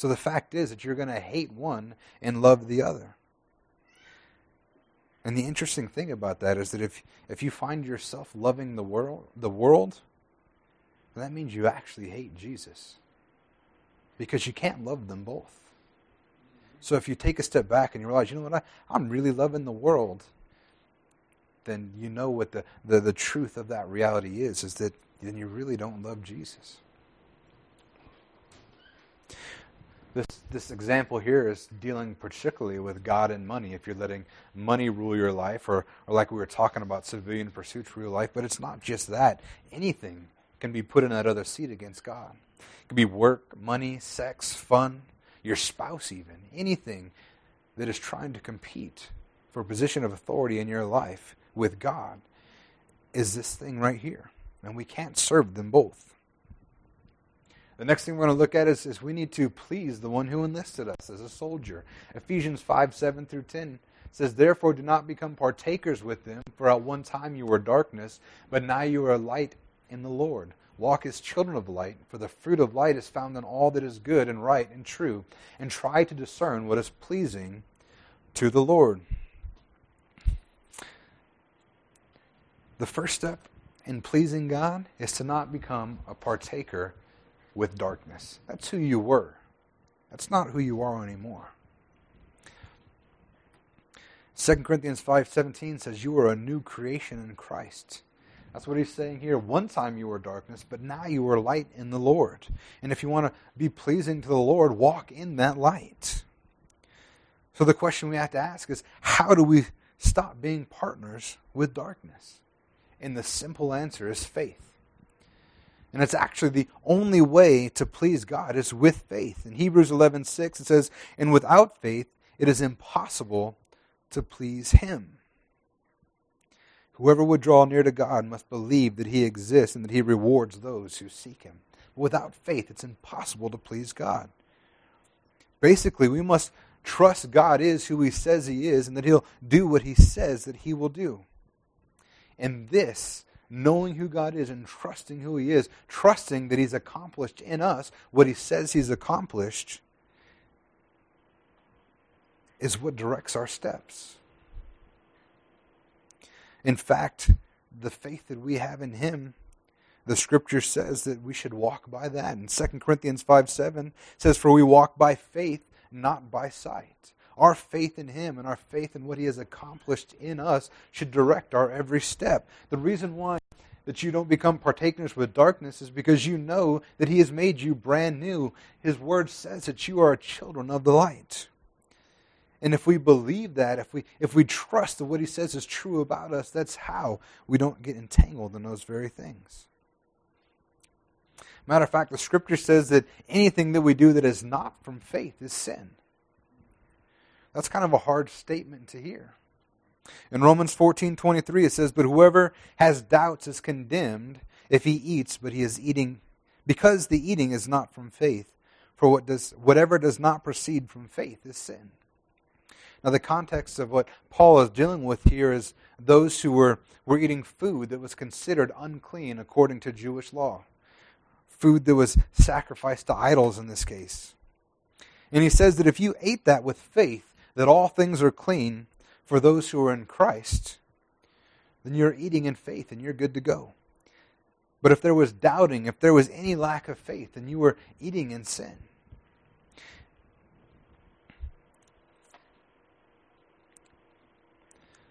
So the fact is that you're going to hate one and love the other. And the interesting thing about that is that if, if you find yourself loving the world, the world, that means you actually hate Jesus. Because you can't love them both. So if you take a step back and you realize, you know what, I, I'm really loving the world, then you know what the, the, the truth of that reality is, is that then you really don't love Jesus. This, this example here is dealing particularly with God and money. If you're letting money rule your life, or, or like we were talking about, civilian pursuits rule your life, but it's not just that. Anything can be put in that other seat against God. It could be work, money, sex, fun, your spouse, even. Anything that is trying to compete for a position of authority in your life with God is this thing right here. And we can't serve them both. The next thing we're going to look at is, is we need to please the one who enlisted us as a soldier. Ephesians 5 7 through 10 says, Therefore do not become partakers with them, for at one time you were darkness, but now you are light in the Lord. Walk as children of light, for the fruit of light is found in all that is good and right and true, and try to discern what is pleasing to the Lord. The first step in pleasing God is to not become a partaker with darkness. That's who you were. That's not who you are anymore. 2 Corinthians 5:17 says you are a new creation in Christ. That's what he's saying here. One time you were darkness, but now you are light in the Lord. And if you want to be pleasing to the Lord, walk in that light. So the question we have to ask is how do we stop being partners with darkness? And the simple answer is faith. And it's actually the only way to please God is with faith. In Hebrews 11:6 it says, "And without faith it is impossible to please him." Whoever would draw near to God must believe that he exists and that he rewards those who seek him. Without faith it's impossible to please God. Basically, we must trust God is who he says he is and that he'll do what he says that he will do. And this knowing who God is and trusting who He is, trusting that He's accomplished in us what He says He's accomplished, is what directs our steps. In fact, the faith that we have in Him, the scripture says that we should walk by that. In 2 Corinthians 5 7 says, For we walk by faith, not by sight. Our faith in Him and our faith in what He has accomplished in us should direct our every step. The reason why that you don't become partakers with darkness is because you know that He has made you brand new. His Word says that you are children of the light. And if we believe that, if we, if we trust that what he says is true about us, that's how we don't get entangled in those very things. Matter of fact, the scripture says that anything that we do that is not from faith is sin. That's kind of a hard statement to hear. In Romans 14:23 it says, "But whoever has doubts is condemned if he eats, but he is eating because the eating is not from faith. For what does whatever does not proceed from faith is sin." Now, the context of what Paul is dealing with here is those who were, were eating food that was considered unclean according to Jewish law, food that was sacrificed to idols in this case. And he says that if you ate that with faith, that all things are clean for those who are in Christ, then you're eating in faith and you're good to go. But if there was doubting, if there was any lack of faith, then you were eating in sin.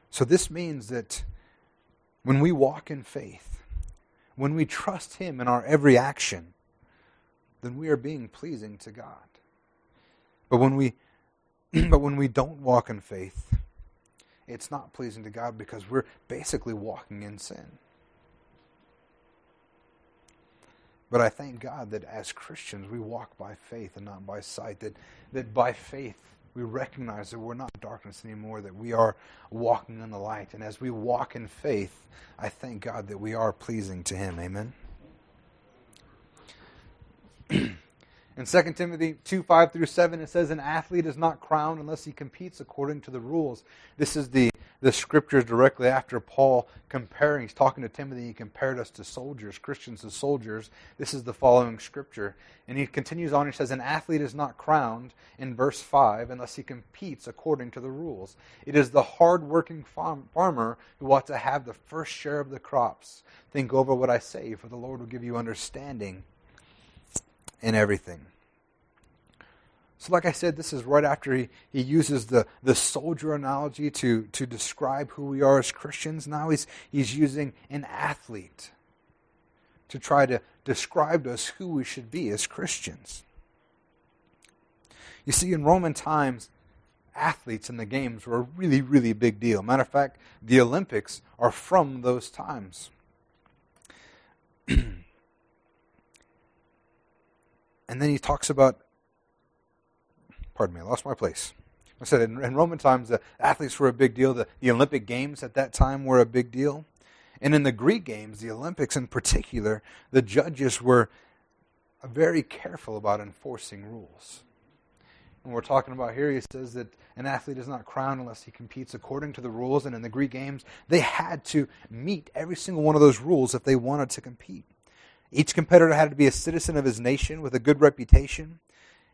So this means that when we walk in faith, when we trust Him in our every action, then we are being pleasing to God. But when we but when we don't walk in faith, it's not pleasing to God because we're basically walking in sin. But I thank God that as Christians we walk by faith and not by sight. That that by faith we recognize that we're not darkness anymore, that we are walking in the light. And as we walk in faith, I thank God that we are pleasing to Him. Amen. In 2 Timothy 2 5 through 7, it says, An athlete is not crowned unless he competes according to the rules. This is the, the scriptures directly after Paul comparing. He's talking to Timothy. He compared us to soldiers, Christians to soldiers. This is the following scripture. And he continues on. He says, An athlete is not crowned in verse 5 unless he competes according to the rules. It is the hard-working farm, farmer who ought to have the first share of the crops. Think over what I say, for the Lord will give you understanding in everything. So, like I said, this is right after he, he uses the, the soldier analogy to, to describe who we are as Christians. Now he's, he's using an athlete to try to describe to us who we should be as Christians. You see, in Roman times, athletes in the games were a really, really big deal. Matter of fact, the Olympics are from those times. And then he talks about, pardon me, I lost my place. I said in, in Roman times, the athletes were a big deal. The, the Olympic Games at that time were a big deal. And in the Greek Games, the Olympics in particular, the judges were very careful about enforcing rules. And we're talking about here, he says that an athlete is not crowned unless he competes according to the rules. And in the Greek Games, they had to meet every single one of those rules if they wanted to compete. Each competitor had to be a citizen of his nation with a good reputation.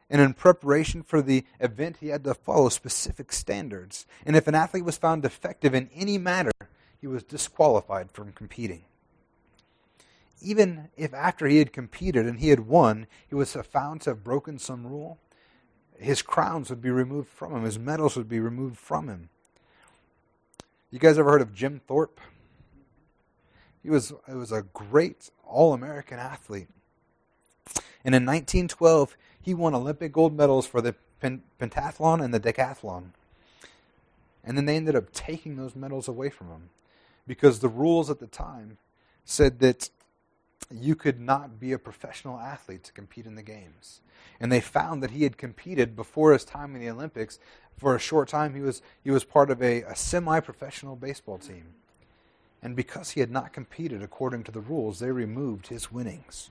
And in preparation for the event, he had to follow specific standards. And if an athlete was found defective in any matter, he was disqualified from competing. Even if after he had competed and he had won, he was found to have broken some rule, his crowns would be removed from him, his medals would be removed from him. You guys ever heard of Jim Thorpe? He was, it was a great All American athlete. And in 1912, he won Olympic gold medals for the pentathlon and the decathlon. And then they ended up taking those medals away from him because the rules at the time said that you could not be a professional athlete to compete in the games. And they found that he had competed before his time in the Olympics. For a short time, he was, he was part of a, a semi professional baseball team. And because he had not competed according to the rules, they removed his winnings.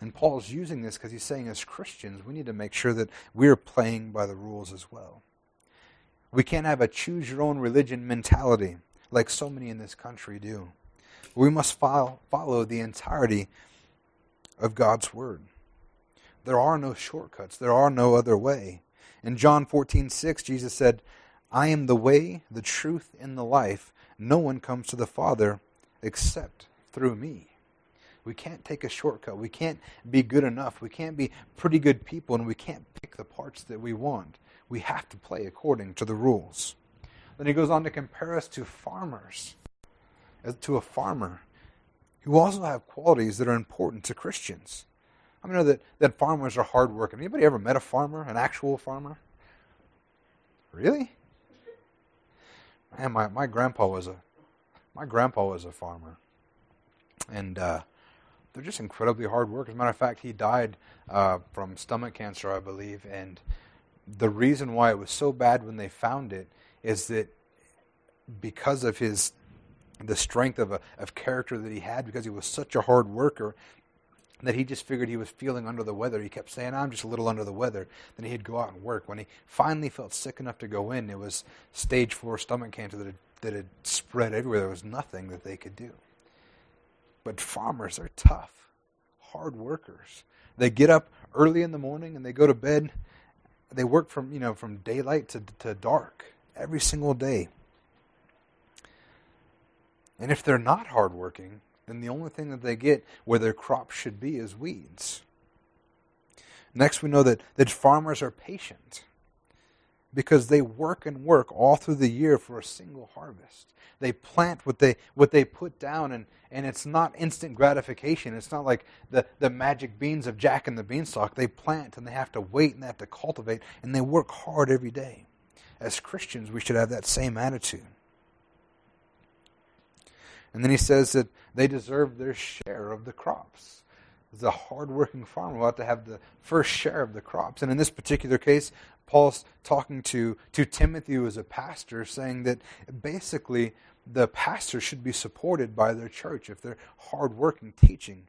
And Paul's using this because he's saying, as Christians, we need to make sure that we're playing by the rules as well. We can't have a choose your own religion mentality like so many in this country do. We must follow, the entirety of God's Word. There are no shortcuts, there are no other way. In John 14, 6, Jesus said, I am the way, the truth, and the life. No one comes to the Father except through me. We can't take a shortcut. We can't be good enough. We can't be pretty good people, and we can't pick the parts that we want. We have to play according to the rules. Then he goes on to compare us to farmers, as to a farmer who also have qualities that are important to Christians. I know that, that farmers are hardworking. Anybody ever met a farmer, an actual farmer? Really? Man, my, my grandpa was a my grandpa was a farmer. And uh, they're just incredibly hard work. As a matter of fact, he died uh, from stomach cancer, I believe. And the reason why it was so bad when they found it is that because of his the strength of a, of character that he had, because he was such a hard worker, that he just figured he was feeling under the weather. He kept saying, I'm just a little under the weather. Then he'd go out and work. When he finally felt sick enough to go in, it was stage four stomach cancer that had, that had spread everywhere. There was nothing that they could do. But farmers are tough, hard workers. They get up early in the morning and they go to bed. They work from, you know, from daylight to, to dark every single day. And if they're not hardworking, then the only thing that they get where their crop should be is weeds. Next, we know that, that farmers are patient because they work and work all through the year for a single harvest. They plant what they what they put down, and, and it's not instant gratification. It's not like the, the magic beans of Jack and the Beanstalk. They plant and they have to wait and they have to cultivate, and they work hard every day. As Christians, we should have that same attitude. And then he says that they deserve their share of the crops. The hardworking farmer ought to have the first share of the crops. And in this particular case, Paul's talking to, to Timothy, who is a pastor, saying that basically the pastor should be supported by their church if they're hardworking teaching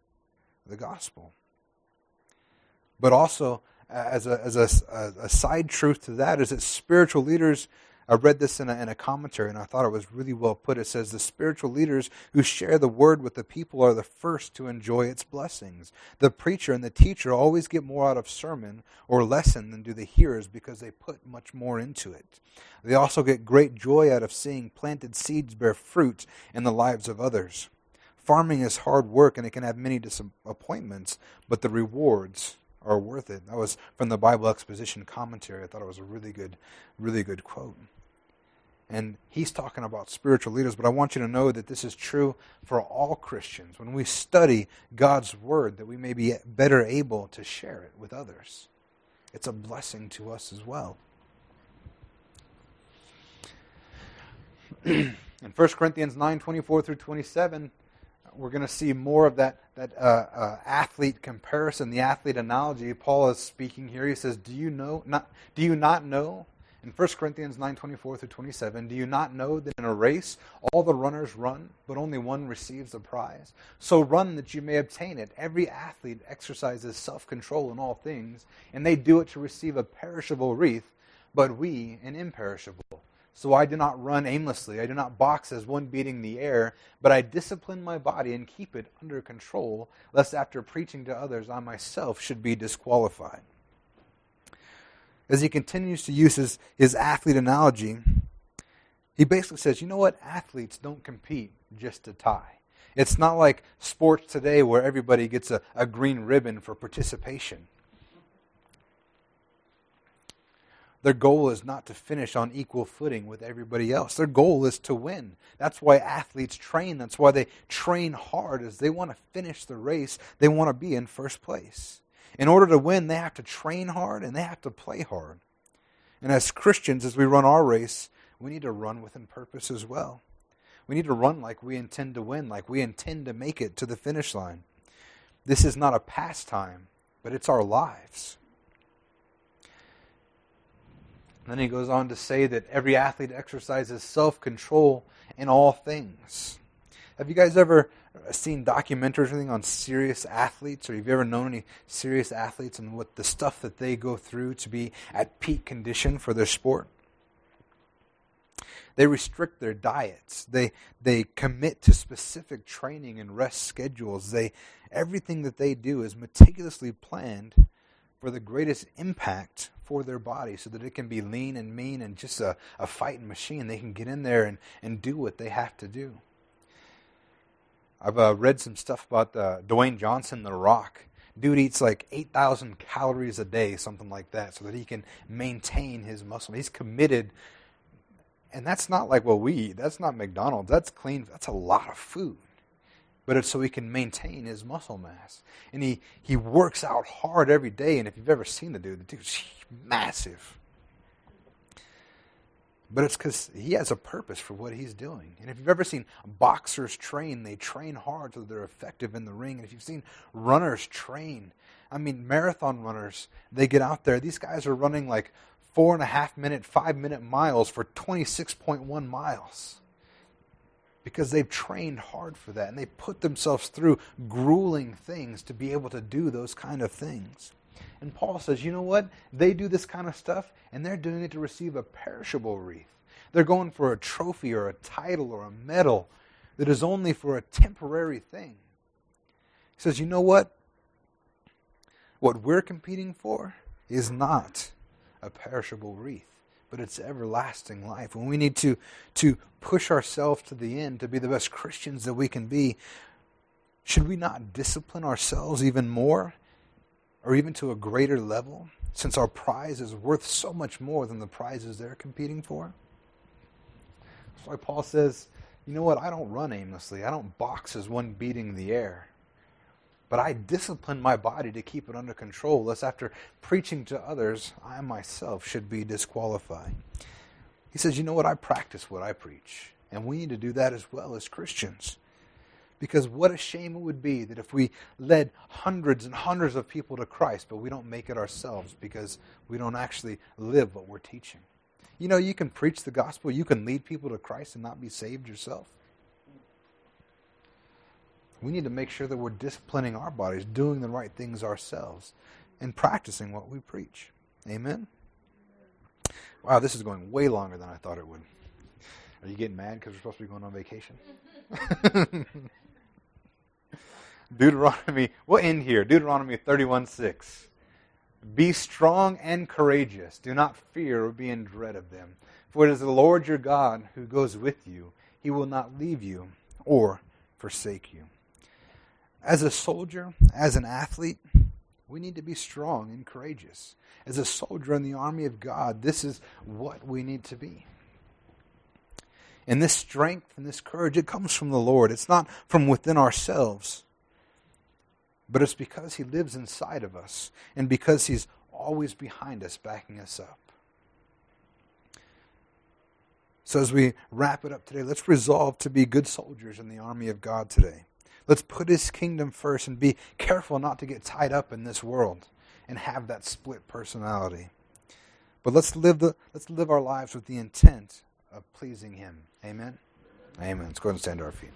the gospel. But also, as a, as a, a, side truth to that, is that spiritual leaders I read this in a, in a commentary and I thought it was really well put. It says, The spiritual leaders who share the word with the people are the first to enjoy its blessings. The preacher and the teacher always get more out of sermon or lesson than do the hearers because they put much more into it. They also get great joy out of seeing planted seeds bear fruit in the lives of others. Farming is hard work and it can have many disappointments, but the rewards are worth it. That was from the Bible Exposition Commentary. I thought it was a really good, really good quote. And he's talking about spiritual leaders, but I want you to know that this is true for all Christians. When we study God's Word, that we may be better able to share it with others. It's a blessing to us as well. In 1 Corinthians 9 24 through 27, we're going to see more of that, that uh, uh, athlete comparison, the athlete analogy. Paul is speaking here. He says, Do you know not do you not know in 1 Corinthians 9:24 through 27, do you not know that in a race all the runners run, but only one receives the prize? So run that you may obtain it. Every athlete exercises self-control in all things, and they do it to receive a perishable wreath, but we an imperishable. So I do not run aimlessly. I do not box as one beating the air, but I discipline my body and keep it under control, lest after preaching to others I myself should be disqualified as he continues to use his, his athlete analogy, he basically says, you know what? Athletes don't compete just to tie. It's not like sports today where everybody gets a, a green ribbon for participation. Their goal is not to finish on equal footing with everybody else. Their goal is to win. That's why athletes train. That's why they train hard is they want to finish the race. They want to be in first place. In order to win, they have to train hard and they have to play hard. And as Christians, as we run our race, we need to run within purpose as well. We need to run like we intend to win, like we intend to make it to the finish line. This is not a pastime, but it's our lives. And then he goes on to say that every athlete exercises self control in all things. Have you guys ever seen documentaries or anything on serious athletes, or have you ever known any serious athletes and what the stuff that they go through to be at peak condition for their sport? They restrict their diets. They they commit to specific training and rest schedules. They everything that they do is meticulously planned for the greatest impact for their body so that it can be lean and mean and just a, a fighting machine. They can get in there and, and do what they have to do. I've uh, read some stuff about uh, Dwayne Johnson, The Rock. Dude eats like 8,000 calories a day, something like that, so that he can maintain his muscle. He's committed. And that's not like what we eat. That's not McDonald's. That's clean. That's a lot of food. But it's so he can maintain his muscle mass. And he, he works out hard every day. And if you've ever seen the dude, the dude's massive. But it's because he has a purpose for what he's doing. And if you've ever seen boxers train, they train hard so they're effective in the ring. And if you've seen runners train, I mean, marathon runners, they get out there. These guys are running like four and a half minute, five minute miles for 26.1 miles because they've trained hard for that and they put themselves through grueling things to be able to do those kind of things. And Paul says, you know what? They do this kind of stuff, and they're doing it to receive a perishable wreath. They're going for a trophy or a title or a medal that is only for a temporary thing. He says, you know what? What we're competing for is not a perishable wreath, but it's everlasting life. And we need to, to push ourselves to the end to be the best Christians that we can be. Should we not discipline ourselves even more or even to a greater level, since our prize is worth so much more than the prizes they're competing for? That's why Paul says, you know what? I don't run aimlessly. I don't box as one beating the air. But I discipline my body to keep it under control, lest after preaching to others, I myself should be disqualified. He says, You know what? I practice what I preach. And we need to do that as well as Christians. Because what a shame it would be that if we led hundreds and hundreds of people to Christ, but we don't make it ourselves because we don't actually live what we're teaching. You know, you can preach the gospel, you can lead people to Christ and not be saved yourself. We need to make sure that we're disciplining our bodies, doing the right things ourselves, and practicing what we preach. Amen? Wow, this is going way longer than I thought it would. Are you getting mad because we're supposed to be going on vacation? Deuteronomy, we'll end here. Deuteronomy 31 6. Be strong and courageous. Do not fear or be in dread of them. For it is the Lord your God who goes with you. He will not leave you or forsake you. As a soldier, as an athlete, we need to be strong and courageous. As a soldier in the army of God, this is what we need to be. And this strength and this courage, it comes from the Lord. It's not from within ourselves, but it's because He lives inside of us and because He's always behind us, backing us up. So, as we wrap it up today, let's resolve to be good soldiers in the army of God today. Let's put His kingdom first and be careful not to get tied up in this world and have that split personality. But let's live, the, let's live our lives with the intent of pleasing Him. Amen? Amen. Let's go and stand to our feet.